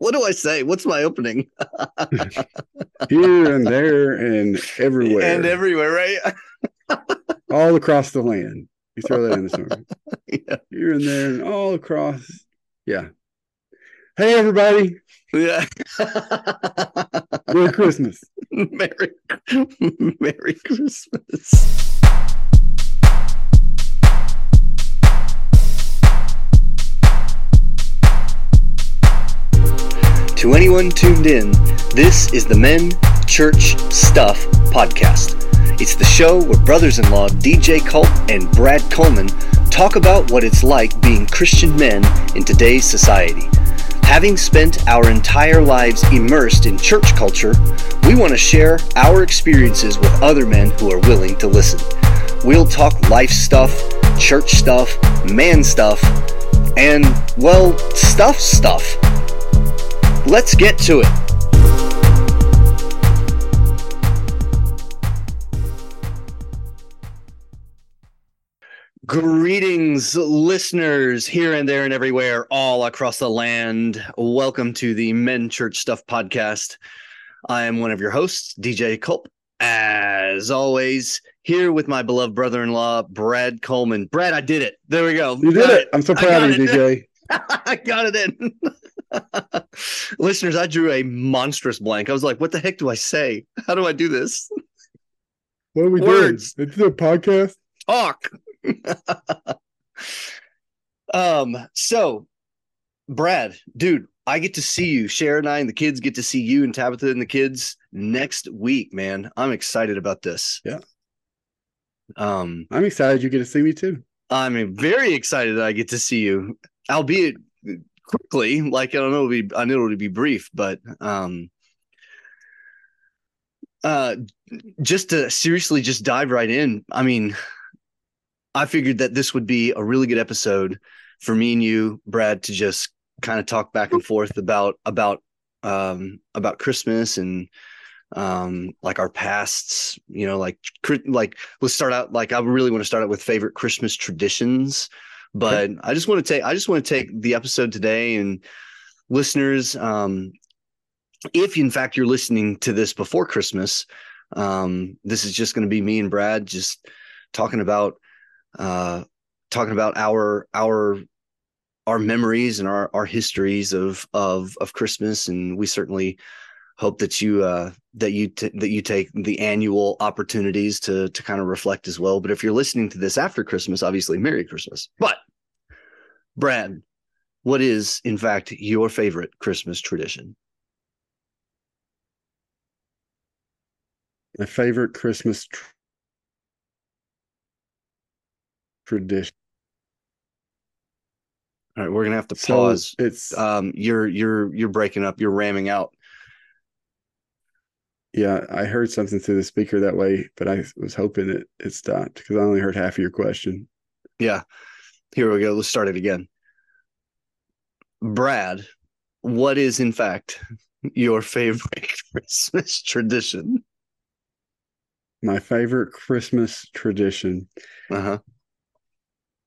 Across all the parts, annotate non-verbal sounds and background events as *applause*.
what do I say? What's my opening? *laughs* Here and there and everywhere. And everywhere, right? *laughs* all across the land. You throw that in the song. *laughs* yeah. Here and there and all across. Yeah. Hey everybody. Yeah. Merry Christmas. Merry Merry Christmas. To anyone tuned in, this is the Men Church Stuff podcast. It's the show where brothers in law DJ Culp and Brad Coleman talk about what it's like being Christian men in today's society. Having spent our entire lives immersed in church culture, we want to share our experiences with other men who are willing to listen. We'll talk life stuff, church stuff, man stuff, and, well, stuff stuff. Let's get to it. Greetings, listeners here and there and everywhere, all across the land. Welcome to the Men Church Stuff podcast. I am one of your hosts, DJ Culp. As always, here with my beloved brother in law, Brad Coleman. Brad, I did it. There we go. You did Got it. I'm so proud of you, DJ. *laughs* I got it in. *laughs* Listeners, I drew a monstrous blank. I was like, what the heck do I say? *laughs* How do I do this? What are we Words. doing? It's a podcast. Talk. *laughs* um, so Brad, dude, I get to see you. Sharon and I and the kids get to see you and Tabitha and the kids next week, man. I'm excited about this. Yeah. Um, I'm excited you get to see me too. I'm very excited that I get to see you, albeit quickly. Like I don't know, it'll be, I know it'll be brief, but um, uh, just to seriously just dive right in. I mean, I figured that this would be a really good episode for me and you, Brad, to just kind of talk back and forth about about um about Christmas and um like our pasts you know like like let's start out like i really want to start out with favorite christmas traditions but i just want to take i just want to take the episode today and listeners um if in fact you're listening to this before christmas um this is just going to be me and brad just talking about uh talking about our our our memories and our our histories of of of christmas. And we certainly hope that you uh that you t- that you take the annual opportunities to to kind of reflect as well. But if you're listening to this after christmas obviously merry christmas. But brad what is in fact your favorite christmas tradition? My favorite Christmas tr- tradition. all right we're gonna have to So pause. it's um you're you're you're breaking up. You're ramming out yeah. I heard something through the speaker that way, but I was hoping it it stopped because I only heard half of your question. yeah here we go let's start it again brad what is in fact your favorite *laughs* christmas tradition My favorite Christmas tradition. uh-huh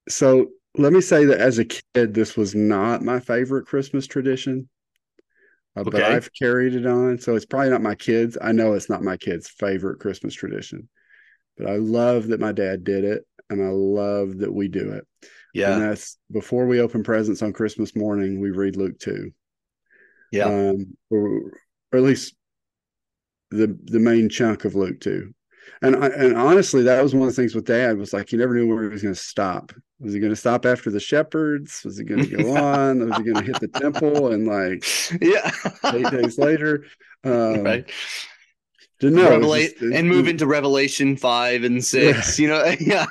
So let me say that as a kid, this was not my favorite Christmas tradition. Uh, But I've carried it on. So it's probably not my kids. I know it's not my kids' favorite Christmas tradition. But I love that my dad did it. And I love that we do it. yeah And that's before we open presents on Christmas morning, we read Luke 2. yeah Um, or, or at least the the main chunk of Luke 2. And I, and honestly, that was one of the things with dad was like he never knew where he was going to stop. Was he going to stop after the shepherds? Was he going to go *laughs* on? Was he going to hit the temple? And like yeah eight days later, *laughs* um, right didn't know. It Revelate just- it- and move into revelation 5 and 6 you know *laughs* yeah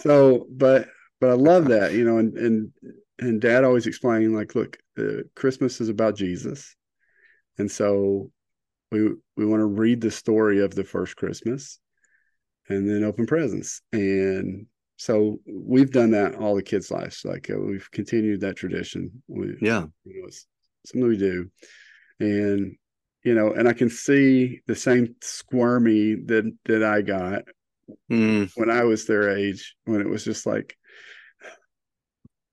so but but i love that you know and and and dad always explaining like look uh, christmas is about jesus and so we we want to read the story of the first christmas and then open presents. And so we've done that all the kids lives like uh, we've continued that tradition. We, yeah. you know it's something we do. And you know and i can see the same squirmy that that i got Mm, when I was their age, when it was just like,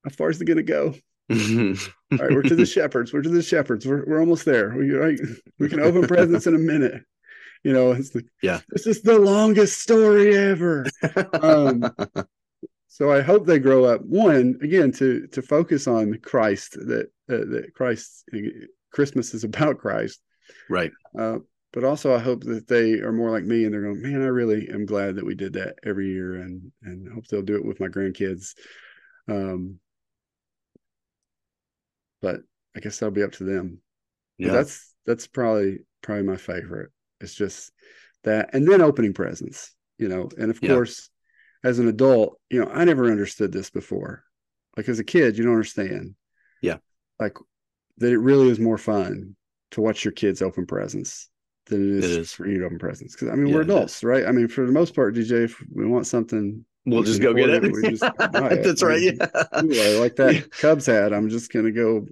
how far is it going to go? All right, we're to the *laughs* shepherds. We're to the shepherds. We're, we're almost there. We, right, we can open presents in a minute. You know, it's like, yeah, this is the longest story ever. Um, so I hope they grow up one again to to focus on Christ that uh, that Christ Christmas is about Christ, right? Uh, but also I hope that they are more like me and they're going, man, I really am glad that we did that every year, and and hope they'll do it with my grandkids. Um, but I guess that'll be up to them. Yeah, but that's that's probably probably my favorite. It's just that, and then opening presents, you know, and of yeah. course as an adult, you know, I never understood this before. Like as a kid, you don't understand. Yeah. Like that it really is more fun to watch your kids open presents than it is, it is. for you to open presents. Cause I mean, yeah, we're adults, right? I mean, for the most part, DJ, if we want something, we'll just go get it. *laughs* it just That's right. yeah. Ooh, I like that Cubs hat. I'm just to go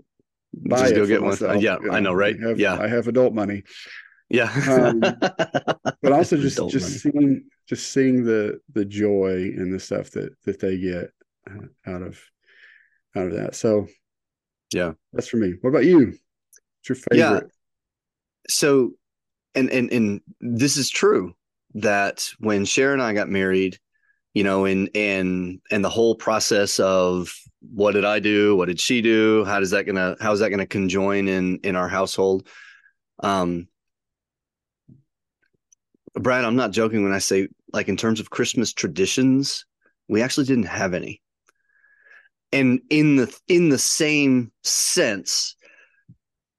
buy just it. Go get one. yeah, you know, I know, right? I have, yeah. I have adult money. Yeah. um, *laughs* but also just, adult just money. seeing, just seeing the the joy and the stuff that that they get uh, out of out of that. So yeah, that's for me. What about you? What's your favorite? Yeah. So, and and and this is true that when Sharon and I got married, you know, and and and the whole process of what did I do, what did she do, how does that gonna how is that gonna conjoin in in our household? Um, Brad, I'm not joking when I say like in terms of Christmas traditions, we actually didn't have any. And in the in the same sense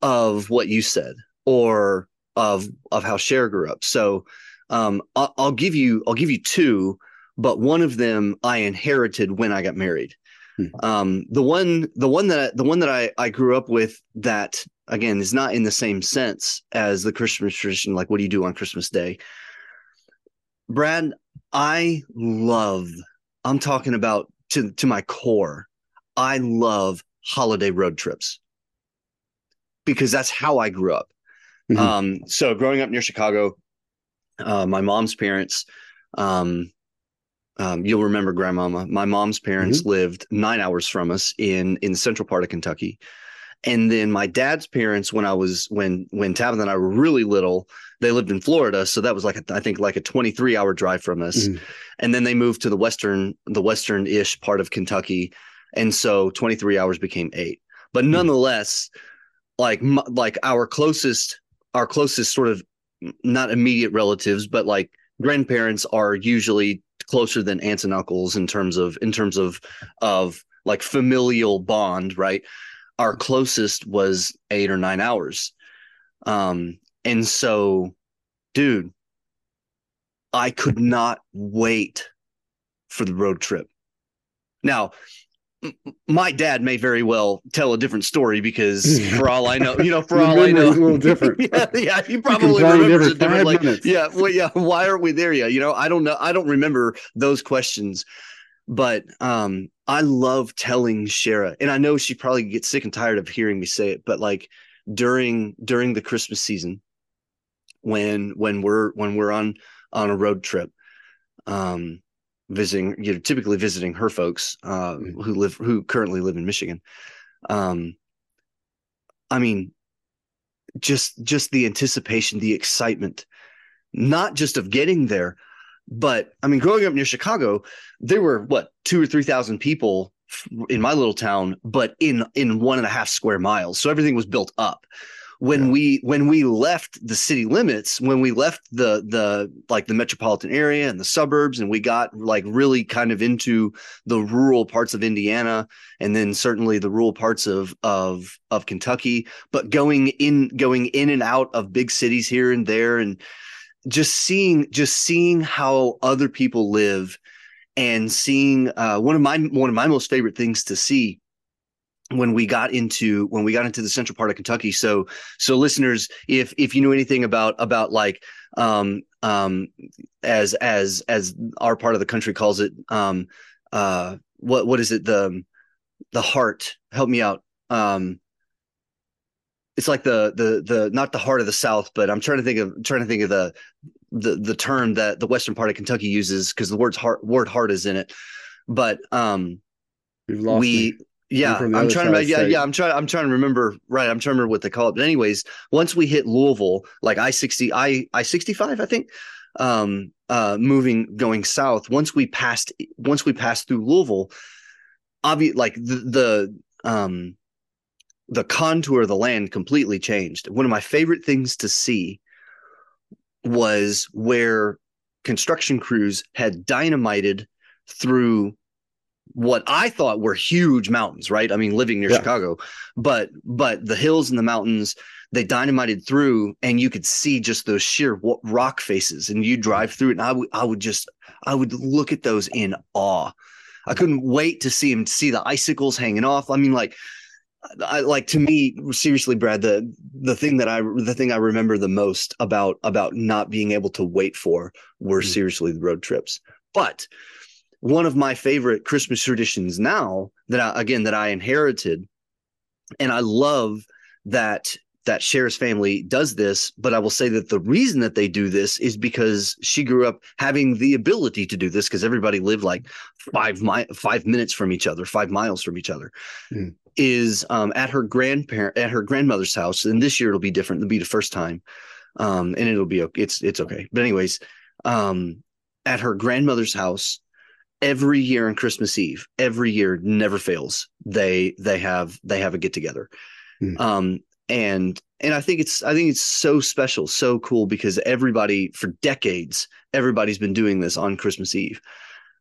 of what you said, or of of how Cher grew up. So um, I'll, I'll give you I'll give you two, but one of them I inherited when I got married. Hmm. Um, the one the one that the one that I I grew up with that again is not in the same sense as the Christmas tradition. Like, what do you do on Christmas Day? Brad, I love, I'm talking about to, to my core, I love holiday road trips because that's how I grew up. Mm-hmm. Um, so growing up near Chicago, uh, my mom's parents, um, um, you'll remember grandmama. My mom's parents mm-hmm. lived nine hours from us in in the central part of Kentucky, and then my dad's parents, when I was when when Tabitha and I were really little, they lived in Florida, so that was like a, I think like a 23 hour drive from us. Mm-hmm. And then they moved to the western the western ish part of Kentucky, and so 23 hours became eight. But mm-hmm. nonetheless, mm-hmm. like like our closest our closest sort of not immediate relatives, but like grandparents are usually closer than aunts and uncles in terms of in terms of of like familial bond, right? Our closest was eight or nine hours. Um, and so, dude, I could not wait for the road trip. Now, my dad may very well tell a different story because *laughs* for all I know, you know, for all I know, a little different. *laughs* yeah, yeah, he probably remembers it different. Like, minutes. yeah, well, yeah. *laughs* Why aren't we there yet? You know, I don't know. I don't remember those questions, but um, I love telling Shara, and I know she probably gets sick and tired of hearing me say it, but like during during the Christmas season, when when we're when we're on on a road trip um visiting you know typically visiting her folks uh mm-hmm. who live who currently live in michigan. Um i mean just just the anticipation the excitement not just of getting there but i mean growing up near chicago there were what two or three thousand people in my little town but in in one and a half square miles. So everything was built up when yeah. we when we left the city limits when we left the the like the metropolitan area and the suburbs and we got like really kind of into the rural parts of indiana and then certainly the rural parts of of of kentucky but going in going in and out of big cities here and there and just seeing just seeing how other people live and seeing uh, one of my one of my most favorite things to see when we got into when we got into the central part of Kentucky. So so listeners, if if you know anything about about like um um as as as our part of the country calls it um uh what what is it? The the heart. Help me out. Um it's like the the the not the heart of the south but i'm trying to think of trying to think of the the the term that the western part of kentucky uses because the word's heart word heart is in it. But um we Yeah, I'm trying to. Yeah, yeah. I'm trying. I'm trying to remember. Right. I'm trying to remember what they call it. But anyways, once we hit Louisville, like I sixty, I I sixty five, I think. Um, uh, moving going south. Once we passed, once we passed through Louisville, obvious like the the um the contour of the land completely changed. One of my favorite things to see was where construction crews had dynamited through what I thought were huge mountains, right? I mean, living near Yeah. Chicago, but but the hills and the mountains they dynamited through, and you could see just those sheer rock faces, and you drive through it, and I would I would just I would look at those in awe. I couldn't wait to see him see the icicles hanging off. I mean, like I like to me, seriously, Brad, the the thing that I the thing I remember the most about about not being able to wait for were Mm. seriously the road trips. But one of my favorite Christmas traditions now that I again that I inherited, and I love that that Cher's family does this, but I will say that the reason that they do this is because she grew up having the ability to do this because everybody lived like five mi- five minutes from each other, five miles from each other. Mm. Is um, at her grandparent at her grandmother's house, and this year it'll be different. It'll be the first time, um, and it'll be okay. It's it's okay. But anyways, um, at her grandmother's house, every year on Christmas Eve, every year never fails. They they have they have a get together. Hmm. Um and and I think it's I think it's so special, so cool because everybody for decades everybody's been doing this on Christmas Eve.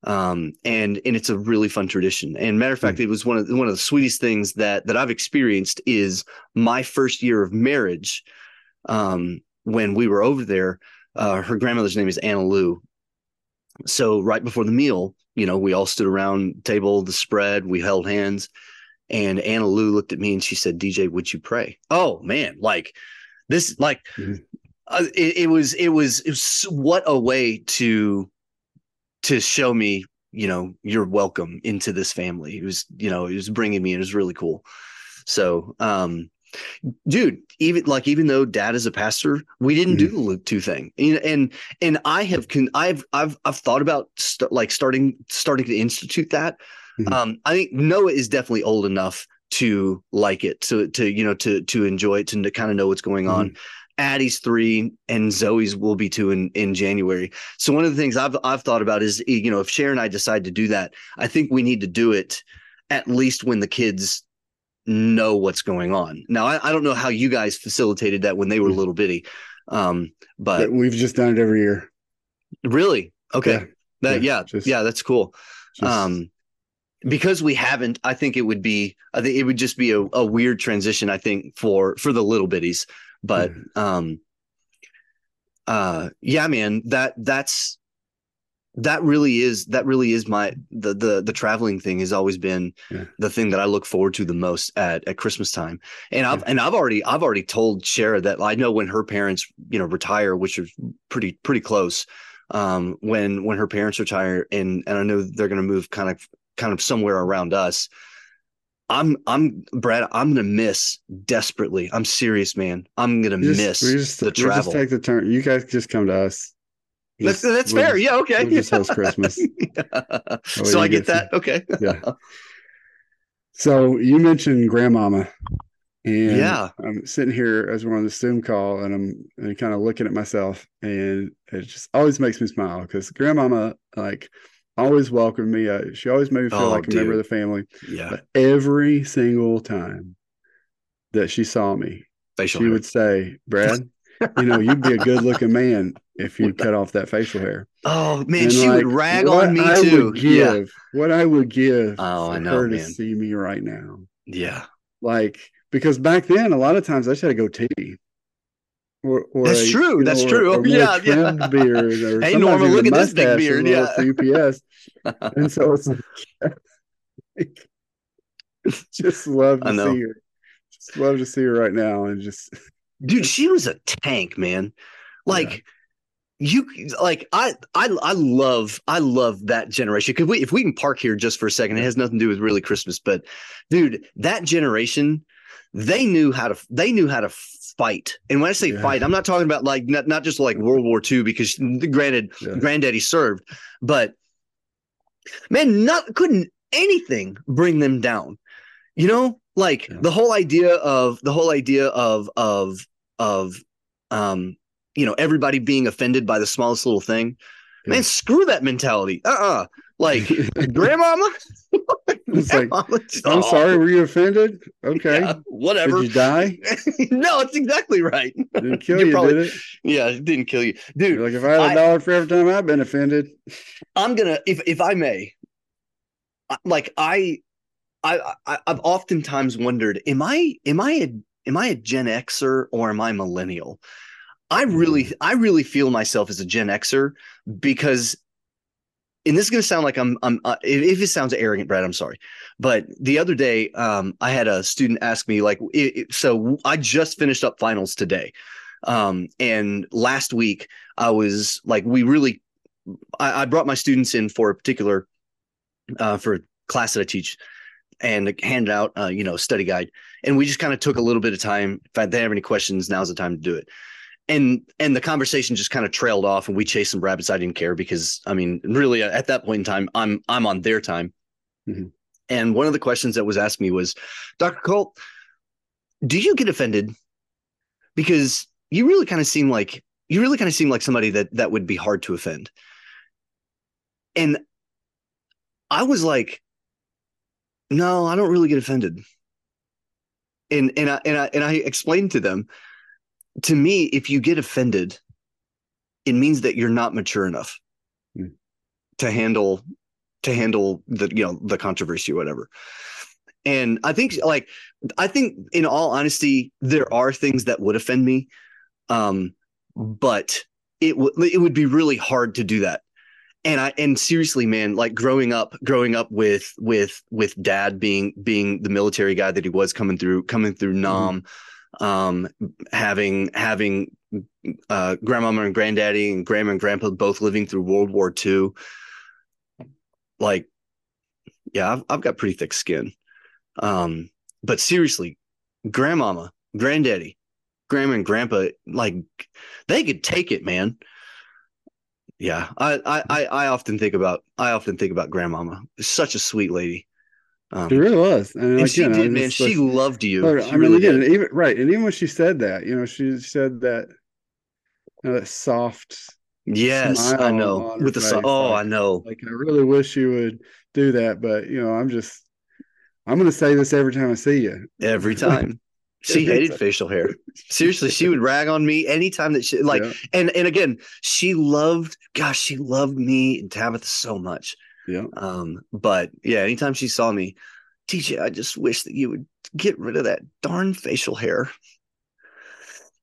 Um and and it's a really fun tradition. And matter of fact, it was one of one of the sweetest things that that I've experienced is my first year of marriage. Um when we were over there, uh, her grandmother's name is Anna Lou, so right before the meal, you know, we all stood around table, the spread, we held hands, and Anna Lou looked at me and she said, "DJ, would you pray?" Oh man, like this, like Mhm. uh, it, it was, it was, it was what a way to to show me, you know, you're welcome into this family. It was, you know, it was bringing me, and it was really cool. So, um, dude even like even though dad is a pastor we didn't do the luke 2 thing. And and, and i have con i've i've i've thought about st- like starting starting to institute that. Mhm. um i think noah is definitely old enough to like it to to you know to to enjoy it to, to kind of know what's going on. Addie's three and zoe's will be two in in january. So one of the things i've i've thought about is you know if sharon and i decide to do that i think we need to do it at least when the kids know what's going on. Now, I, I don't know how you guys facilitated that when they were Mhm. little bitty, um, But we've just done it every year. really, okay, Yeah, that yeah, yeah, just- yeah, that's cool. Just- um, because we haven't, I think it would be, I think it would just be a, a weird transition. I think for for the little bitties, but um, uh, yeah, man, that that's that really is that really is my the the the traveling thing has always been Yeah. the thing that I look forward to the most at at Christmas time. And I've Yeah. and I've already I've already told Shara that I know when her parents you know retire, which is pretty pretty close. Um, when when her parents retire, and and I know they're going to move kind of kind of somewhere around us. I'm I'm Brad. I'm gonna miss desperately. I'm serious, man. I'm gonna just- miss just, the we just take the turn. You guys just come to us. That's that's fair. just- yeah. Okay. we'll just host *laughs* Christmas. so I get some- that. Okay. *laughs* Yeah. So you mentioned grandmama, and Yeah. I'm sitting here as we're on the Zoom call, and I'm and kind of looking at myself, and it just always makes me smile because grandmama like always welcomed me. Uh, she always made me feel Oh, like a member of the family. Yeah. But every single time that she saw me, Facial she hair. would say, "Brad, *laughs* you know, you'd be a good-looking man if you cut off that facial hair." Oh man, And, she like, would rag on me I too. Would Yeah. give, What I would give Oh, for I know, her to see me right now. Yeah. Like, because back then, a lot of times I just had to goatee. Or, or That's a, true, that's or- true. Or *laughs* more Yeah, yeah. beard. Or *laughs* Hey, sometimes Norma, even look at this big beard, yeah. UPS. *laughs* and so it's like, just love to know. see her. Just love to see her right now. And just, Dude, she was a tank, man. Like you like I I I love I love that generation. Cause we if we can park here just for a second, it has nothing to do with really Christmas, but dude, that generation, they knew how to they knew how to fight. And when I say Yeah. fight, I'm not talking about like not, not just like World War II, because granted, yeah. granddaddy served, but man, not couldn't anything bring them down. You know, like Yeah. the whole idea of the whole idea of of of um you know everybody being offended by the smallest little thing. Man, screw that mentality. Uh-uh. Like *laughs* grandmama. It's like, I'm sorry, were you offended? Okay. yeah, whatever. Did you die? *laughs* no, it's exactly right. Didn't kill you, probably- did it? Yeah, it didn't kill you. Dude, You're like, if I had a dollar for every time I've been offended, I'm gonna if if I may, like I, I, I I've oftentimes wondered, am I am I a am I a Gen Xer or am I millennial? I really I really feel myself as a Gen Xer because, and this is gonna sound like I'm I'm uh, if, if it sounds arrogant, Brad, I'm sorry, but the other day um I had a student ask me like, it, it- so I just finished up finals today, um and last week I was like, we really I, I brought my students in for a particular uh, for a class that I teach and handed out uh, you know study guide and we just kind of took a little bit of time. If they have any questions now's the time to do it and and the conversation just kind of trailed off and we chased some rabbits I didn't care because I mean really at that point in time I'm I'm on their time Mhm. and one of the questions that was asked me was Dr. Culp do you get offended because you really kind of seem like you really kind of seem like somebody that that would be hard to offend and I was like, no, I don't really get offended. And and I and I and I explained to them, to me, if you get offended, it means that you're not mature enough Hmm. to handle to handle the you know the controversy or whatever. And I think like I think in all honesty, there are things that would offend me. Um, but it would it would be really hard to do that and i and seriously man like growing up growing up with with with dad being being the military guy that he was coming through coming through nam um having having uh grandmama and granddaddy and grandma and grandpa both living through world war ii like yeah I've, I've got pretty thick skin. Um but seriously grandmama granddaddy grandma and grandpa like they could take it man. Yeah I, I i often think about i often think about grandmama. Such a sweet lady um, it really was. And, and like, she you know, did man. she like- loved you. She I mean, really again, did. even right, and even when she said that, you know, she said that, you know, that soft, yes i know. with the so- face, oh like- i know. like, I really wish you would do that, but you know, I'm just, I'm going to say this every time I see you. every *laughs* time. She hated facial hair. Seriously she would rag on me anytime that she like Yeah, and and again she loved gosh she loved me and tabitha so much yeah. Um, but yeah, anytime she saw me, TJ, I just wish that you would get rid of that darn facial hair.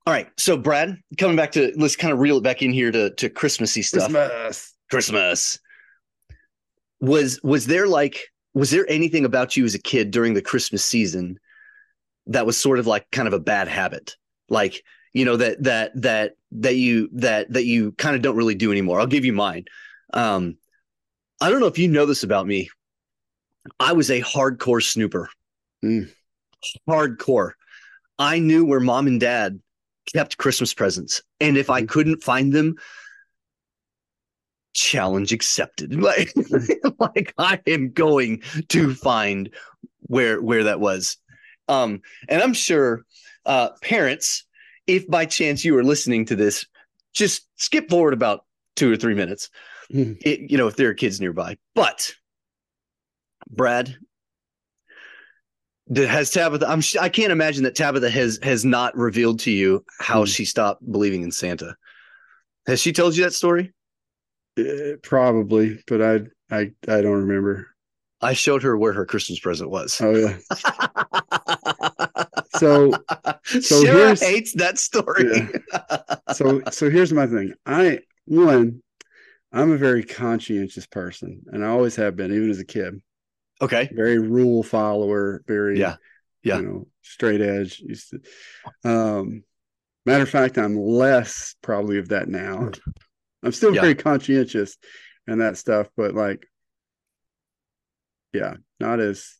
All right, so Brad, coming back to let's kind of reel it back in here to to Christmassy stuff. Christmas. Christmas. Was was there like was there anything about you as a kid during the Christmas season that was sort of like kind of a bad habit? Like, you know, that that that that you that that you kind of don't really do anymore. I'll give you mine. Um I don't know if you know this about me. I was a hardcore snooper. Mm. Hardcore. I knew where mom and dad kept Christmas presents. And if I Mhm. couldn't find them, challenge accepted. *laughs* Like, like I am going to find where where that was. Um, and I'm sure uh parents, if by chance you are listening to this, just skip forward about two or three minutes. Mhm. It, you know, if there are kids nearby. But Brad, has Tabitha? I'm. I can't imagine that Tabitha has has not revealed to you how Hmm. she stopped believing in Santa. Has she told you that story? Eh, probably, but I, I, I don't remember. I showed her where her Christmas present was. Oh yeah. *laughs* So, so Sarah here's- hates that story. so, so here's my thing. I one, I'm a very conscientious person, and I always have been, even as a kid. Okay. Very rule follower. Very, Yeah. Yeah. you know, straight edge. Used to, um, matter of fact, I'm less probably of that now. I'm still Yeah. very conscientious and that stuff, but like, yeah, not as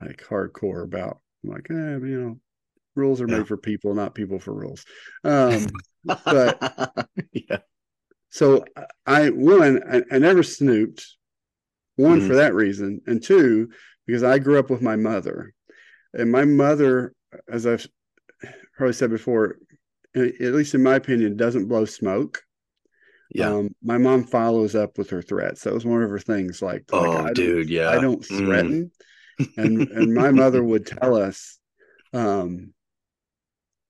like hardcore about like, eh, you know, rules are Yeah. made for people, not people for rules. Um, but- *laughs* yeah. So I one, I, I never snooped. One Mhm. for that reason, and two because I grew up with my mother, and my mother, as I've probably said before, at least in my opinion, doesn't blow smoke. Yeah. Um, my mom follows up with her threats. That was one of her things. Like, oh, like, dude, yeah. I don't Mm. threaten. and and my mother would tell us, um,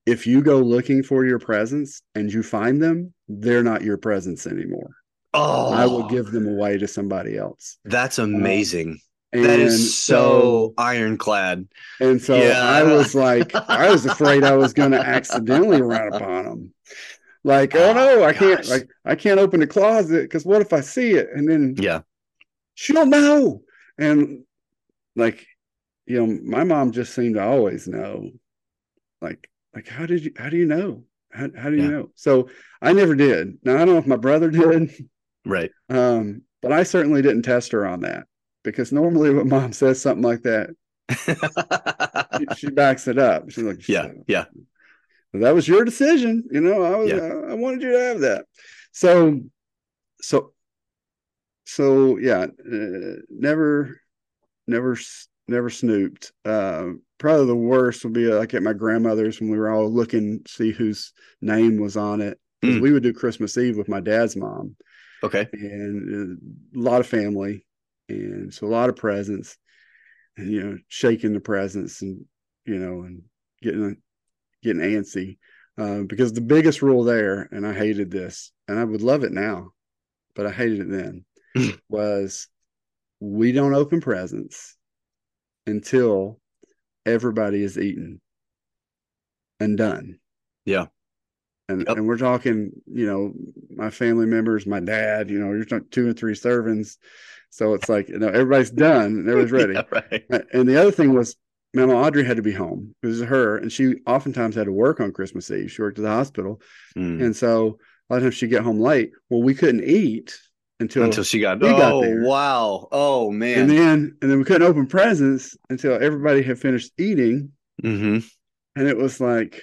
if you go looking for your presents and you find them, they're not your presents anymore. Oh, I will oh. give them away to somebody else. That's um, amazing. And that is so, ironclad. And so Yeah. I was like, I was afraid I was going *laughs* to accidentally run upon them. Like, oh, Oh, no, I can't, like, I can't open the closet because what if I see it? And then Yeah. she'll know. And like, you know, my mom just seemed to always know. Like, like, how did you, how do you know? How, how do you Yeah. know? So I never did. Now I don't know if my brother did, Right. um, but I certainly didn't test her on that because normally when mom says something like that, she, *laughs* she backs it up. She's like, yeah. Yeah. "Well, that was your decision. You know, I was, Yeah. I, I wanted you to have that. So, so, so yeah, uh, never, never, never snooped. Uh, probably the worst would be like at my grandmother's when we were all looking to see whose name was on it. Mm. We would do Christmas Eve with my dad's mom Okay. and uh, a lot of family and so a lot of presents and you know shaking the presents and you know and getting getting antsy uh, because the biggest rule there and i hated this and i would love it now but i hated it then *laughs* was we don't open presents until everybody is eaten and done Yeah. and Yep. and we're talking, you know, my family members, my dad, you know, you're talking two and three servings. So it's like, you know, everybody's done and everybody's *laughs* ready. Yeah, right. And the other thing was Mama Audrey had to be home. It was her, and she oftentimes had to work on Christmas Eve. She worked at the hospital. Mm. And so a lot of times she'd get home late. Well, we couldn't eat until, Until she got. we got oh there. wow. Oh man. and then and then we couldn't open presents until everybody had finished eating. hmm And it was like,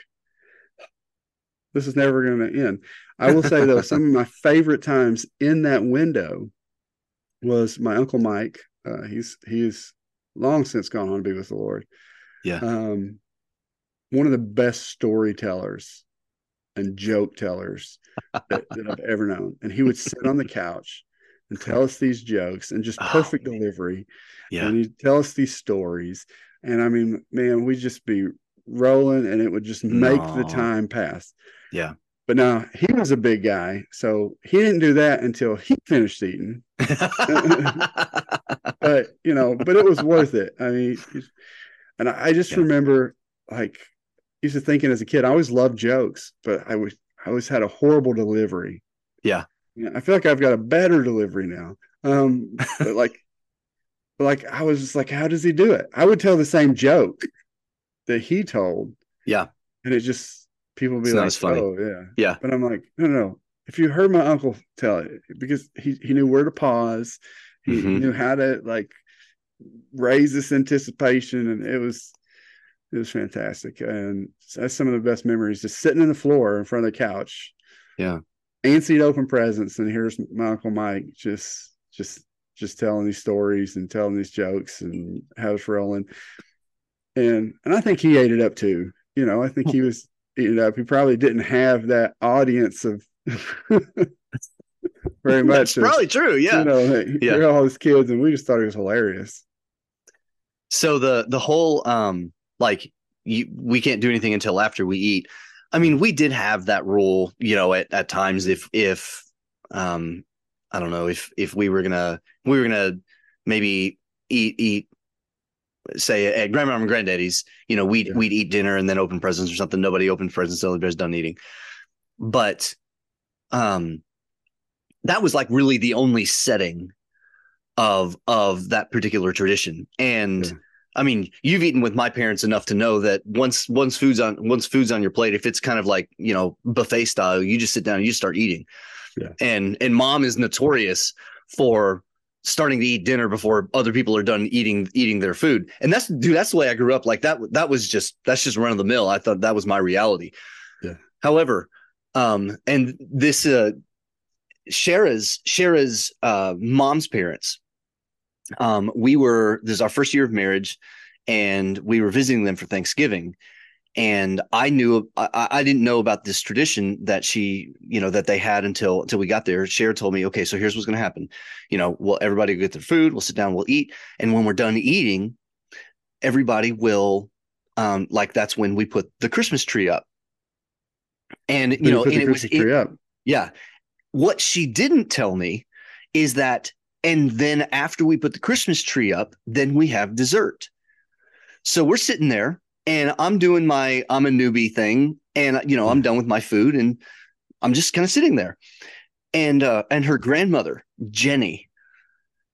this is never going to end. I will say though, some of my favorite times in that window was my uncle Mike. Uh, he's he's long since gone on to be with the Lord. Yeah. Um, one of the best storytellers and joke tellers that, that I've ever known. And he would sit on the couch and tell us these jokes and just Oh, perfect man. delivery Yeah. and he'd tell us these stories. And I mean, man, we'd just be rolling and it would just make the time pass. Yeah. But now he was a big guy. So he didn't do that until he finished eating. *laughs* But, you know, but it was worth it. I mean, and I I just Yeah. remember like used to thinking as a kid, I always loved jokes, but I was, I always had a horrible delivery. Yeah. Yeah, I feel like I've got a better delivery now. Um, *laughs* but like, but like I was just like, how does he do it? I would tell the same joke that he told. Yeah. And it just people would be It's like, oh yeah. Yeah. But I'm like, no, no, no. If you heard my uncle tell it, because he, he knew where to pause, he Mhm. knew how to like raise this anticipation, and it was it was fantastic. And that's some of the best memories, just sitting on the floor in front of the couch. Yeah. Antsy to open presents, and here's my uncle Mike just just just telling these stories and telling these jokes and how it's rolling. And and I think he ate it up too. You know, I think he was eating up. He probably didn't have that audience of *laughs* very much. That's of, probably true. Yeah. You know, hey, Yeah. all his kids, and we just thought it was hilarious. so the the whole um like you, we can't do anything until after we eat i mean we did have that rule you know at, at times if if um i don't know if if we were gonna we were gonna maybe eat eat say at grandma and granddaddy's you know we'd Yeah. we'd eat dinner and then open presents or something nobody opened presents until everybody's done eating but um that was like really the only setting of of that particular tradition and Yeah. I mean, you've eaten with my parents enough to know that once once food's on once food's on your plate, if it's kind of like you know buffet style, you just sit down and you start eating. Yeah. And and mom is notorious for starting to eat dinner before other people are done eating eating their food. And that's dude, that's the way I grew up. Like that that was just that's just run of the mill. I thought that was my reality. Yeah. However, um, and this uh Shara's Shara's uh mom's parents um, we were this is our first year of marriage and we were visiting them for Thanksgiving. And I knew I, I didn't know about this tradition that she, you know, that they had until until we got there. Cher told me, okay, so here's what's going to happen. You know, well, everybody get their food. We'll sit down. We'll eat. And when we're done eating, everybody will, um, like that's when we put the Christmas tree up. And you know, and it was it, up. yeah. What she didn't tell me is that, and then after we put the Christmas tree up, then we have dessert. So we're sitting there and I'm doing my I'm a newbie thing, and you know I'm done with my food, and I'm just kind of sitting there, and uh, and her grandmother Jenny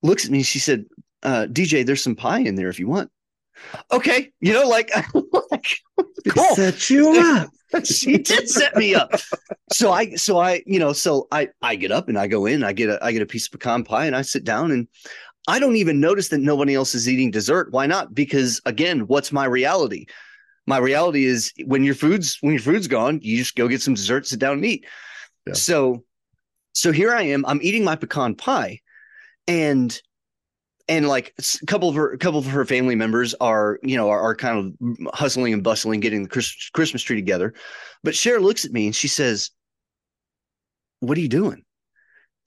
looks at me. She said, uh, "DJ, there's some pie in there if you want." Okay, you know, like, *laughs* like cool. Set you up. *laughs* she did set me up. So I, so I, you know, so I, I get up and I go in. I get a, I get a piece of pecan pie and I sit down and I don't even notice that nobody else is eating dessert. Why not? Because again, what's my reality? My reality is when your food's when your food's gone, you just go get some dessert, sit down and eat. Yeah. So so here I am, I'm eating my pecan pie and and like a couple of her a couple of her family members are you know are, are kind of hustling and bustling getting the Christmas, Christmas tree together but Cher looks at me and she says what are you doing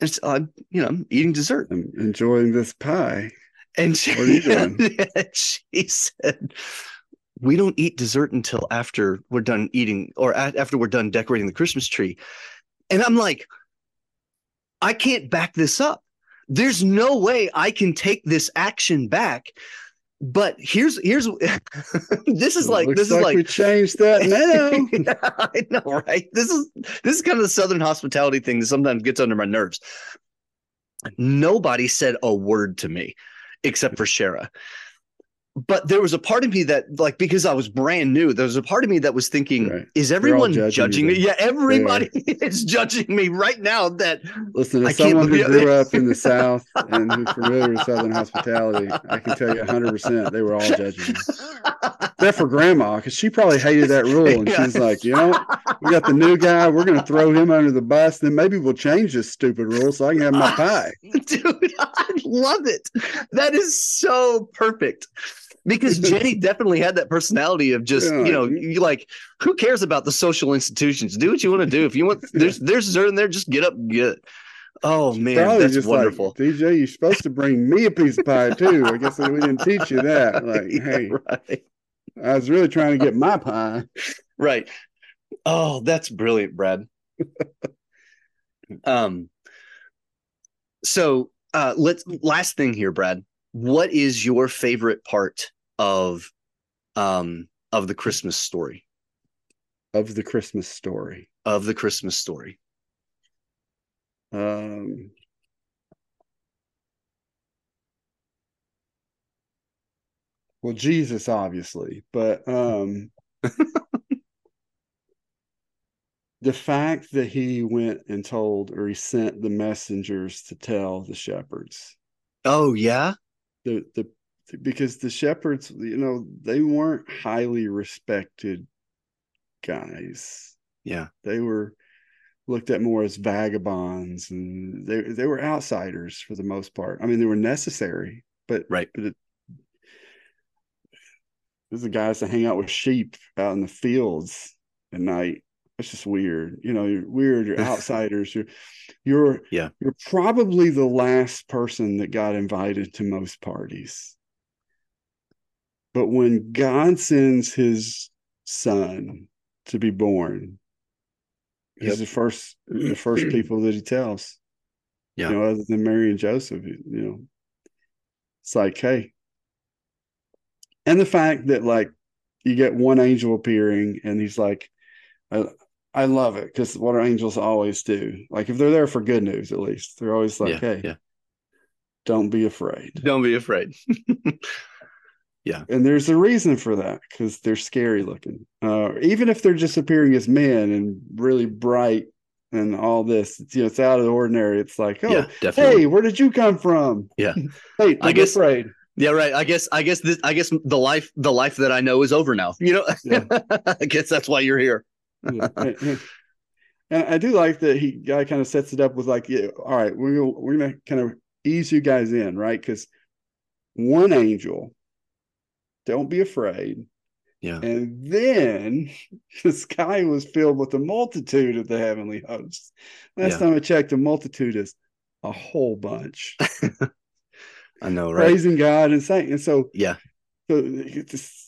And it's uh, you know, I'm eating dessert. I'm enjoying this pie. And she, what are you doing? *laughs* she said, "We don't eat dessert until after we're done eating, or after we're done decorating the Christmas tree." And I'm like, I can't back this up. There's no way I can take this action back but here's here's *laughs* this is like this like is like we changed that *laughs* now. *laughs* I know, right? This is this is kind of the southern hospitality thing that sometimes gets under my nerves. Nobody said a word to me except for Shara but there was a part of me that like because I was brand new, there was a part of me that was thinking, right. is everyone judging, judging me? Yeah, everybody *laughs* is judging me right now that listen, as someone who grew up in the South and who's *laughs* familiar with Southern hospitality, I can tell you hundred percent they were all *laughs* judging me. Except for grandma, because she probably hated that rule. And yeah. she's like, you know, we got the new guy, we're gonna throw him under the bus, then maybe we'll change this stupid rule so I can have my pie. Dude, I love it. That is so perfect because *laughs* Jenny definitely had that personality of just yeah. you know you like who cares about the social institutions? Do what you want to do. If you want, *laughs* there's there's dessert in there. Just get up, and get it. Oh man, Probably that's wonderful. Like, DJ, you're supposed to bring me a piece of pie too. I guess we didn't teach you that. *laughs* Like, yeah, hey, right. I was really trying to get my pie. Right. Oh, that's brilliant, Brad. um. So, uh, let's last thing here, Brad what is your favorite part of um of the Christmas story? Of the Christmas story. Of the Christmas story. Um Well, Jesus obviously, but um *laughs* the fact that he went and told or he sent the messengers to tell the shepherds. Oh yeah? The the because the shepherds, you know, they weren't highly respected guys. Yeah, they were looked at more as vagabonds, and they they were outsiders for the most part. I mean, they were necessary, but right. But it, there's the guys that hang out with sheep out in the fields at night. It's just weird. You know, you're weird. You're *laughs* outsiders. You're, you're, yeah. You're probably the last person that got invited to most parties. But when God sends His Son to be born, yep. He's the first, the first *clears throat* people that He tells. Yeah. You know, other than Mary and Joseph, you know, it's like, hey, and the fact that like you get one angel appearing and he's like uh, I love it because what our angels always do. Like if they're there for good news, at least they're always like, yeah, "Hey, yeah. don't be afraid. Don't be afraid." *laughs* yeah, and there's a reason for that because they're scary looking. Uh, even if they're just appearing as men and really bright and all this, it's, you know, it's out of the ordinary. It's like, oh, yeah, hey, where did you come from? Yeah, *laughs* hey, I guess afraid. Yeah, right. I guess I guess this I guess the life the life that I know is over now. You know, yeah. *laughs* I guess that's why you're here and, I do like that he guy kind of sets it up with like, yeah, all right, we're gonna, we're gonna kind of ease you guys in, right? Because one angel Don't be afraid. Yeah. And then *laughs* the sky was filled with a multitude of the heavenly hosts. Last Yeah. time I checked, a multitude is a whole bunch *laughs* I know, right? praising God and saying. And so, Yeah. so it's just,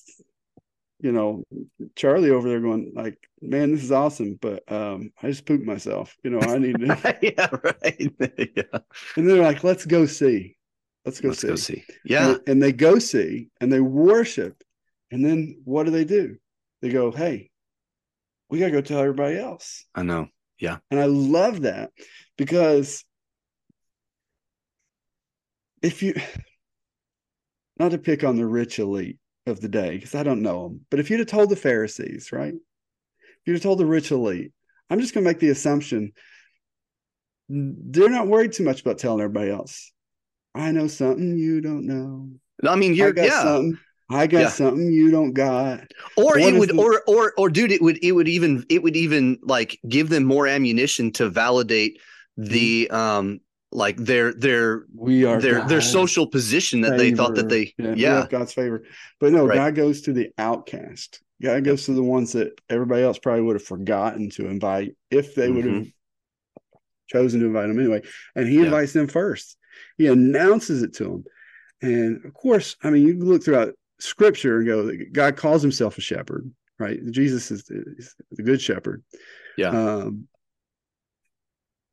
you know, Charlie over there going like, "Man, this is awesome," but um, I just pooped myself. You know, I need to. *laughs* yeah, right. *laughs* yeah. and they're like, "Let's go see. Let's go Let's see." go see. Yeah. And, and they go see and they worship. And then what do they do? They go, Hey, we got to go tell everybody else. I know. Yeah. And I love that because if you, *sighs* not to pick on the rich elite of the day, because I don't know them, but if you'd have told the Pharisees, right? If you'd have told the rich elite, I'm just going to make the assumption they're not worried too much about telling everybody else. I know something you don't know. I mean, you're got yeah. something. I got Yeah. something you don't got. or What it would the- or or or dude it would it would even it would even like give them more ammunition to validate the um like their their We are their their social position that they thought that they we yeah God's favor. But no, Right. God goes to the outcast. God goes to the ones that everybody else probably would have forgotten to invite if they would have chosen to invite them anyway. And he Mm-hmm. Yeah. invites them first. He announces it to them. And of course, I mean, you look throughout scripture and go, God calls himself a shepherd, right? Jesus is, is the good shepherd. Yeah. Um,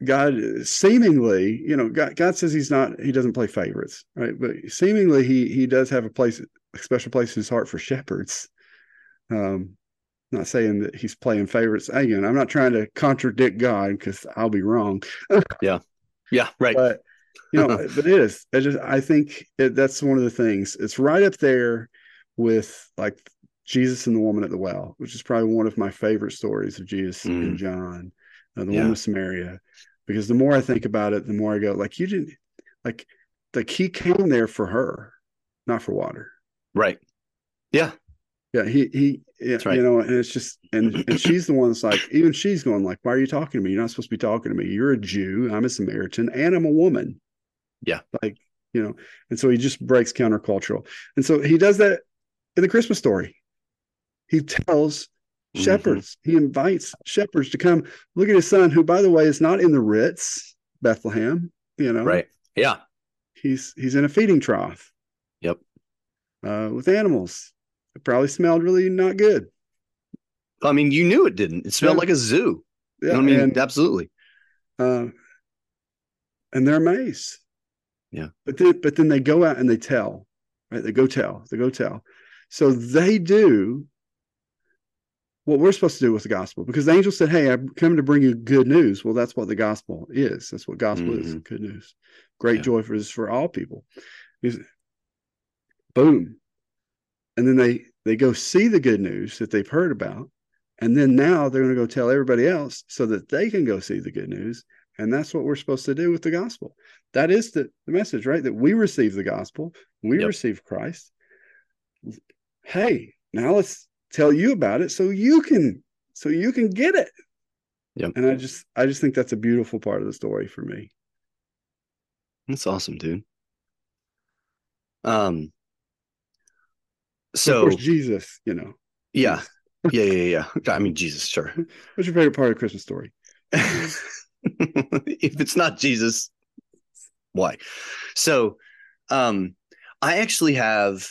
God seemingly, you know, God, God says he's not, he doesn't play favorites, right? But seemingly he he does have a place, a special place in his heart for shepherds. Um, not saying that he's playing favorites. Again, I'm not trying to contradict God because I'll be wrong. *laughs* yeah Yeah. right But you know, *laughs* but it is. I just I think it, that's one of the things. It's right up there with like Jesus and the woman at the well, which is probably one of my favorite stories of Jesus Mm. and John, uh, the Yeah. woman of Samaria. Because the more I think about it, the more I go, like you didn't, like, like he came there for her, not for water. right yeah Yeah, he he, yeah, right. you know, and it's just, and and she's the one that's like, even she's going like, why are you talking to me? You're not supposed to be talking to me. You're a Jew, I'm a Samaritan, and I'm a woman. Yeah. like you know, and so he just breaks countercultural, and so he does that in the Christmas story. He tells Mhm. shepherds, he invites shepherds to come look at his son, who, by the way, is not in the Ritz, Bethlehem. You know, right yeah He's he's in a feeding trough. Yep. Uh, with animals. It probably smelled really not good. i mean you knew it didn't it smelled Yeah. like a zoo Yeah, i mean and, absolutely uh, and they're amazed. Yeah. But then but then they go out and they tell, right? They go tell, they go tell. So they do what we're supposed to do with the gospel because the angel said, Hey, I'm coming to bring you good news. Well, that's what the gospel is. That's what gospel is Mhm. good news. Great Yeah. joy for is for all people. Is boom. And then they they go see the good news that they've heard about. And then now they're going to go tell everybody else so that they can go see the good news. And that's what we're supposed to do with the gospel. That is the, the message, right? That we receive the gospel, we Yep. receive Christ. Hey, now let's tell you about it so you can so you can get it. Yep. And I just I just think that's a beautiful part of the story for me. that's awesome dude um so Jesus, you know. yeah yeah yeah yeah i mean jesus sure *laughs* What's your favorite part of the Christmas story? *laughs* if it's not Jesus, why? So, um, I actually have,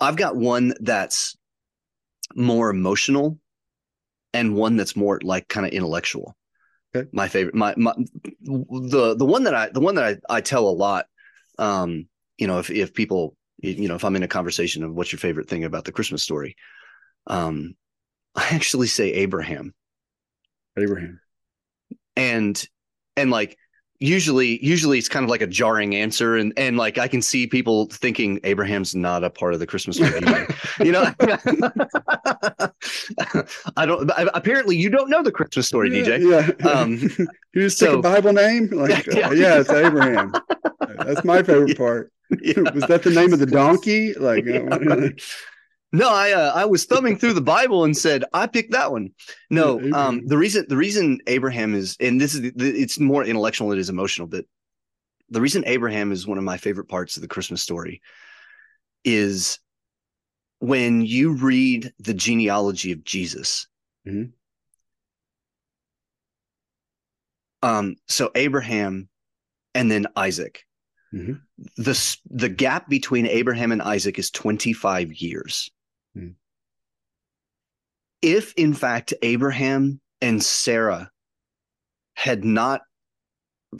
I've got one that's more emotional and one that's more like kind of intellectual. Okay. My favorite, my, my, the, the one that I, the one that I, I tell a lot, um, you know, if, if people, you know, if I'm in a conversation of what's your favorite thing about the Christmas story, um, I actually say Abraham Abraham. and and like usually usually it's kind of like a jarring answer and and like i can see people thinking abraham's not a part of the christmas story you know *laughs* i don't apparently you don't know the christmas story dj Yeah. *laughs* Um, *laughs* you just so- a Bible name? Like, Yeah. yeah, yeah it's Abraham. That's my favorite part. Yeah. Was that the name of the donkey? Like, uh, no i uh, i was thumbing through the bible and said i picked that one no Yeah, um the reason the reason abraham is and this is it's more intellectual than it is emotional but the reason abraham is one of my favorite parts of the christmas story is when you read the genealogy of Jesus, Mhm. um, so Abraham and then Isaac, Mhm. the the gap between Abraham and Isaac is 25 years. Hmm. If in fact Abraham and Sarah had not,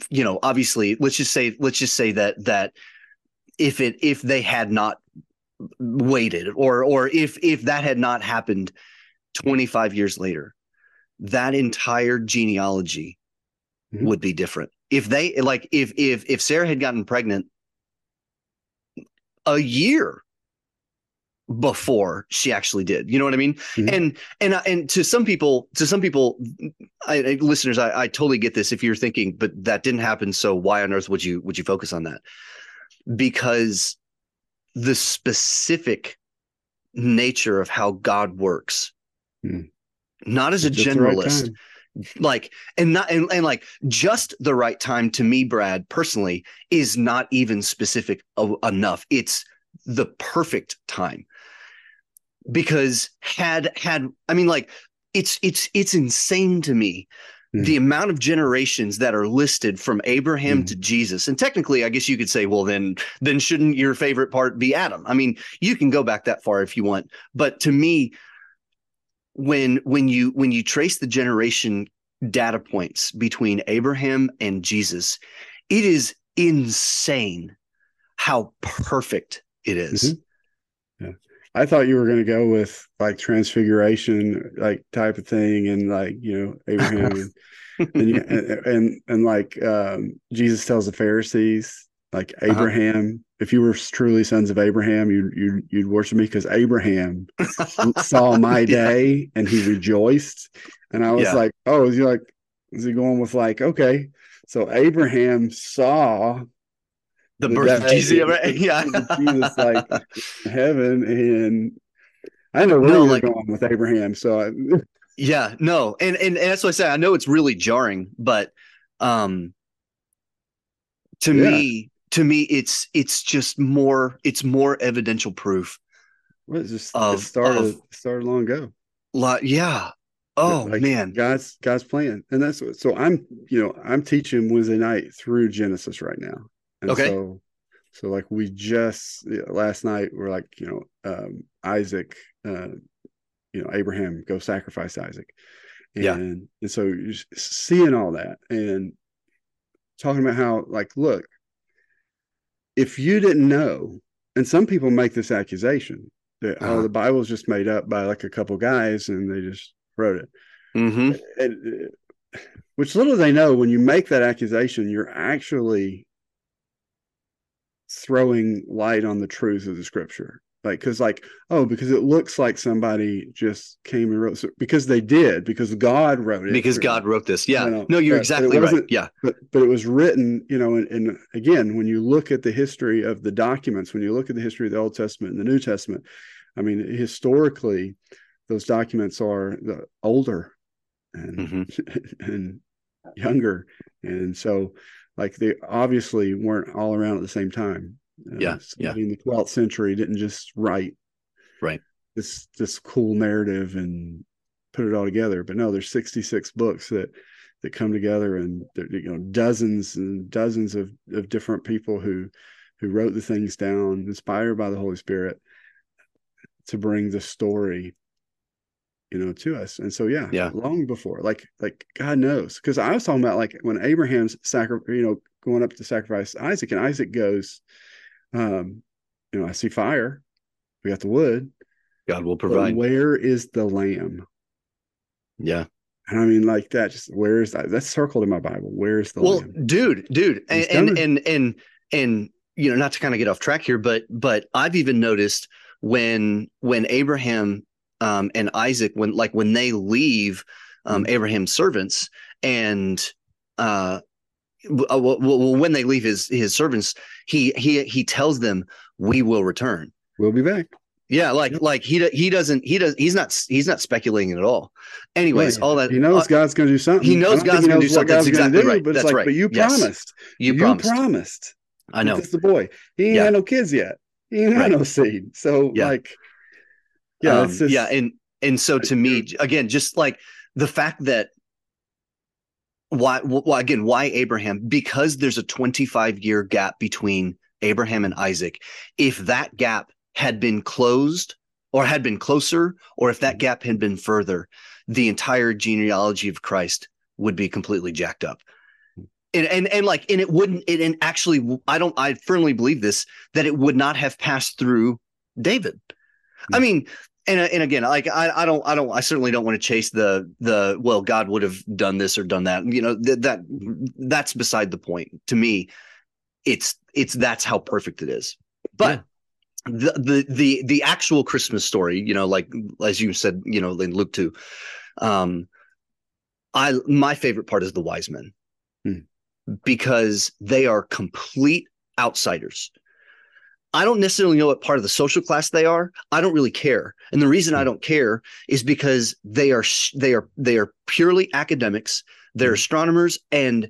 you know, obviously, let's just say, let's just say that that if it if they had not waited or or if if that had not happened 25 years later that entire genealogy Mhm. would be different if they like if if if sarah had gotten pregnant a year before she actually did you know what i mean? Mhm. and and and to some people to some people I, I listeners I, I totally get this if you're thinking but that didn't happen so why on earth would you would you focus on that? Because the specific nature of how god works Hmm. not as a Just the right generalist like and not and, and like just the right time to me brad personally is not even specific o- enough. It's the perfect time because had had i mean like it's it's it's insane to me Hmm. the amount of generations that are listed from abraham Hmm. to jesus and technically i guess you could say well then then shouldn't your favorite part be adam i mean you can go back that far if you want but to me when when you when you trace the generation data points between Abraham and Jesus, it is insane how perfect it is. I thought you were going to go with like transfiguration, like type of thing, and like you know Abraham, and, *laughs* and, you, and and and like um, Jesus tells the Pharisees, like Uh-huh. Abraham, if you were truly sons of Abraham, you you you'd worship me because Abraham *laughs* saw my Yeah. day and he rejoiced, and I was Yeah. like, oh, is he like, is he going with like, okay, so Abraham saw The the birth of Jesus, right? *laughs* yeah. Jesus like heaven and I know where No, you're like- going with Abraham. So I, *laughs* Yeah, no, and and, and that's what I say. I know it's really jarring, but um, to Yeah. me, to me, it's it's just more it's more evidential proof. what is this? Of- it started of- started long ago. Lot, yeah. Oh Like, man. God's God's plan, and that's what. So I'm you know I'm teaching Wednesday night through Genesis right now. And Okay. So, so like we just last night we're like you know um, Isaac, uh, you know Abraham go sacrifice Isaac, and Yeah. and so you're seeing all that and talking about how like look, if you didn't know, and some people make this accusation that Uh-huh. oh the Bible's just made up by like a couple guys and they just wrote it hmm and, uh, which little they know when you make that accusation you're actually throwing light on the truth of the scripture like because like oh because it looks like somebody just came and wrote because they did because god wrote it Because God wrote this. Yeah. No, No, no, you're but- but exactly right. Yeah. but but it was written you know and, and again when you look at the history of the documents when you look at the history of the old testament and the new testament i mean historically those documents are the older and Mhm. *laughs* and younger and so like they obviously weren't all around at the same time Uh, Yeah, yeah. in the 12th century didn't just write Right. this this cool narrative and put it all together but no there's 66 books that that come together and there- you know dozens and dozens of of different people who who wrote the things down inspired by the holy spirit to bring the story you know to us. And so yeah Yeah. long before like like god knows because i was talking about like when abraham's sacri- you know going up to sacrifice isaac and isaac goes um you know i see fire. We got the wood. God will provide. where is the lamb? Yeah. and i mean like that just where is that? That's circled in my bible. Where's the Well, lamb? dude, dude, and and, and and and you know, not to kind of get off track here, but but I've even noticed when when Abraham um, and Isaac, when like when they leave um, Mhm. Abraham's servants, and uh, uh, well, well, when they leave his his servants, he he he tells them, "We will return." we'll be back Yeah, like like he he doesn't he does he's not he's not speculating at all. Anyways, all that he knows uh, god's going to do something he knows God's gonna knows do something. God's gonna exactly do, right. but it's That's like right. but you Yes. promised you promised. promised I know. It's the boy. He ain't Yeah. had no kids yet. He ain't Right. had no seed. So like Yeah, Um, just, yeah, and and so to me, again, just like the fact that why, well, again, why Abraham? Because there's a 25 year gap between Abraham and Isaac. If that gap had been closed or had been closer, or if that gap had been further, the entire genealogy of Christ would be completely jacked up. And, and and like and it wouldn't it and actually I don't I firmly believe this that it would not have passed through David. I mean, and and again, like I I don't I don't I certainly don't want to chase the the well God would have done this or done that. You know that that that's beside the point. To me, it's it's that's how perfect it is. But the the the the actual Christmas story, you know, like as you said, you know, in Luke two, um, I my favorite part is the wise men Hmm. because they are complete outsiders. I don't necessarily know what part of the social class they are. I don't really care. And the reason I don't care is because they are they are they are purely academics. They're Mhm. astronomers and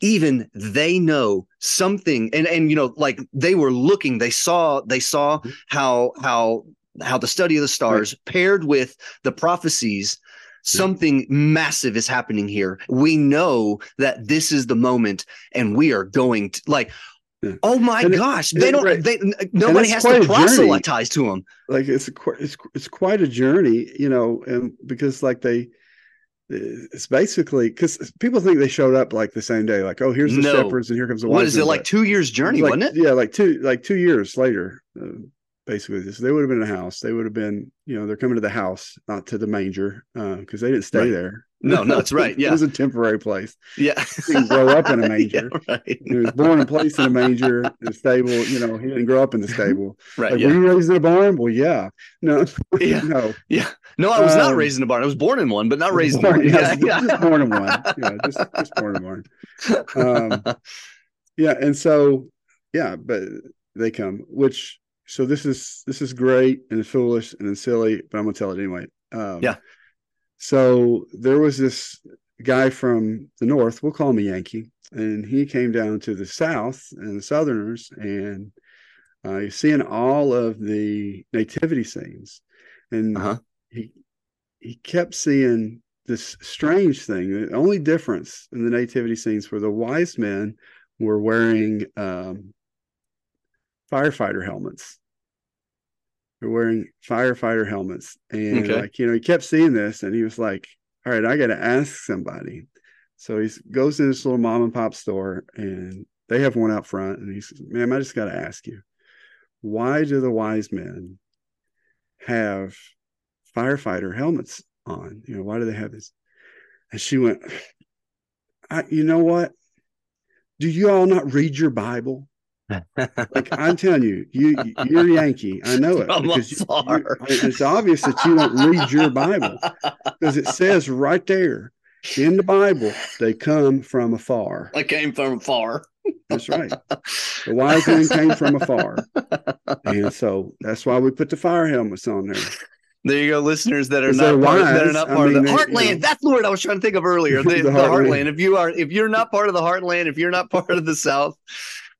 even they know something and and you know like they were looking they saw they saw Mhm. how how how the study of the stars paired with the prophecies something massive is happening here we know that this is the moment and we are going to like Yeah. oh my And it- gosh they it- don't right. they nobody has to journey. proselytize to them like it's a, it's it's quite a journey, you know, and because like they, it's basically because people think they showed up like the same day, like oh here's the No. shepherds and here comes the What is it like two years journey like- wasn't it Yeah, like two like two years later, uh, basically. So they would have been in a house. They would have been, you know, they're coming to the house, not to the manger, because they didn't stay Right. there. No, no, that's right. *laughs* Yeah, it was a temporary place. yeah He didn't grow up in a *laughs* manger. yeah, right He was born and placed in a manger, in a stable. You know, he didn't grow up in the stable. right Like, yeah were you raised in a barn? Well, yeah. No, *laughs* Yeah. no. yeah no i was not Um, raised in a barn i was born in one but not raised in one yeah, yeah, yeah. just born in one. Yeah, just, just born in one. Um, yeah and so yeah but they come which so this is this is great and foolish and silly but i'm gonna tell it anyway um, Yeah. so there was this guy from the north we'll call him a yankee and he came down to the south and the southerners and uh, you're seeing all of the nativity scenes and Uh-huh. he he kept seeing this strange thing. The only difference in the nativity scenes were the wise men were wearing um, firefighter helmets. They're wearing firefighter helmets, and Okay. like you know, he kept seeing this, and he was like, "All right, I got to ask somebody." So he goes to this little mom and pop store, and they have one out front, and he says, "Ma'am, I just got to ask you, why do the wise men have firefighter helmets on? You know, why do they have this?" And she went, I, "You know what? Do you all not read your Bible?" Like I'm telling you, you you're Yankee. I know it *laughs* From because you- you- it's obvious that you don't read your Bible because it says right there in the Bible they come from afar. i came from far That's right. The wise men came from afar, and so that's why we put the fire helmets on there. There you go, listeners that are not part, that are not I part of the they- you heartland. know. That's the word I was trying to think of earlier. *laughs* The, The the, heartland. heartland. If you are, if you're not part of the heartland, if you're not part of the South,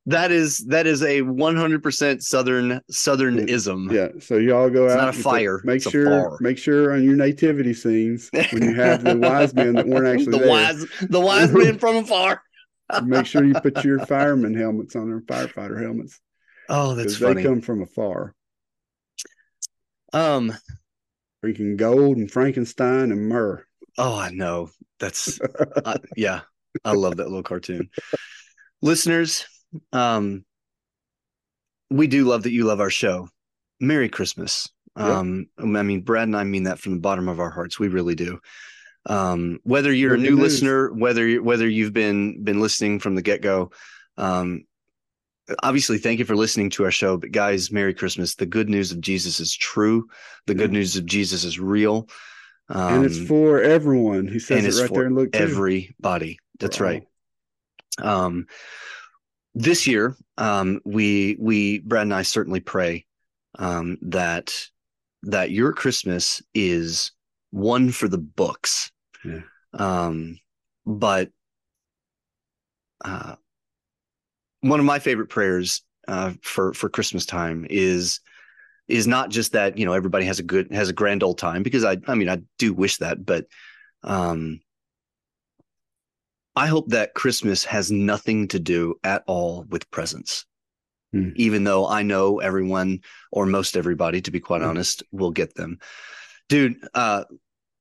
that is that is a 100% Southern Southernism. Yeah, so y'all go It's out. not a and put- fire, Make sure, fire. make sure on your nativity scenes when you have the wise men that weren't actually *laughs* the there. wise, the wise men from afar. *laughs* make sure you put your fireman helmets on their firefighter helmets *laughs* Oh, that's because they come from afar. Um. Freaking gold and Frankenstein and myrrh. Oh, I know. That's uh, yeah. I love that little cartoon. Listeners, um, we do love that you love our show. Merry Christmas. Yep. Um, I mean, Brad and I mean that from the bottom of our hearts. We really do. Um, whether you're a new news. listener, whether you whether you've been been listening from the get go, um, obviously thank you for listening to our show. But guys, Merry Christmas. The good news of Jesus is true. The good news of Jesus is real. Um, and it's for everyone. He says and it right there in Luke 2. everybody. That's For all. right. Um, this year, um, we we Brad and I certainly pray um, that that your Christmas is one for the books. Yeah. Um, but uh, one of my favorite prayers uh, for for Christmas time is is not just that you know everybody has a good has a grand old time because I I mean I do wish that, but um, I hope that Christmas has nothing to do at all with presents. Hmm. Even though I know everyone or most everybody, to be quite Hmm. honest, will get them. Dude, uh,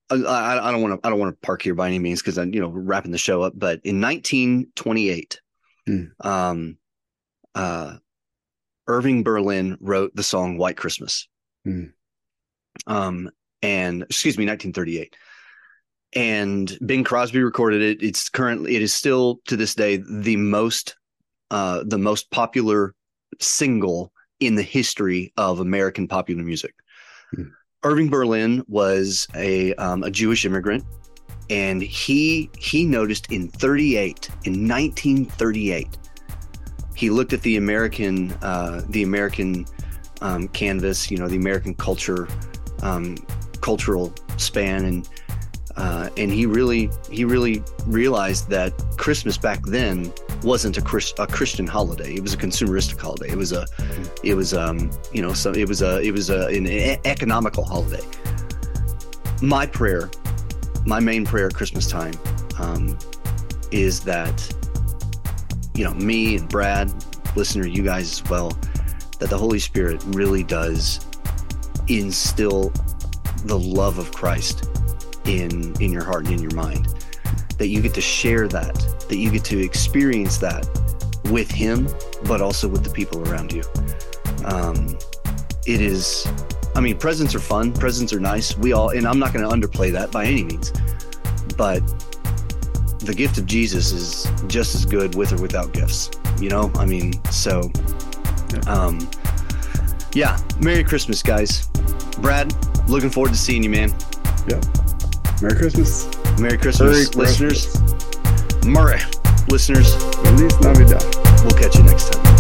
I, I don't want to I don't want to park here by any means because I'm you know wrapping the show up. But in 1928, Hmm. um, uh, Irving Berlin wrote the song "White Christmas." Hmm. Um, and excuse me, 1938 and Bing Crosby recorded it. It's currently it is still to this day the most uh the most popular single in the history of American popular music. Hmm. Irving Berlin was a um, a Jewish immigrant and he he noticed in 38 in 1938 he looked at the American uh the American um, canvas, you know, the American culture um cultural span and uh, and he really he really realized that Christmas back then wasn't a, Chris, a Christian holiday. It was a consumeristic holiday. It was a it was um you know so it was a it was a, an economical holiday. My prayer, my main prayer at Christmas time, um, is that you know me and Brad, listener, you guys as well, that the Holy Spirit really does instill the love of Christ in in your heart and in your mind that you get to share that that you get to experience that with him but also with the people around you. Um it is i mean presents are fun presents are nice. We all and i'm not going to underplay that by any means but the gift of jesus is just as good with or without gifts you know? I mean so um yeah merry christmas guys. Brad looking forward to seeing you man Merry Christmas. Merry Christmas, Merry listeners. Christmas. Murray, listeners. Feliz Navidad. We'll catch you next time.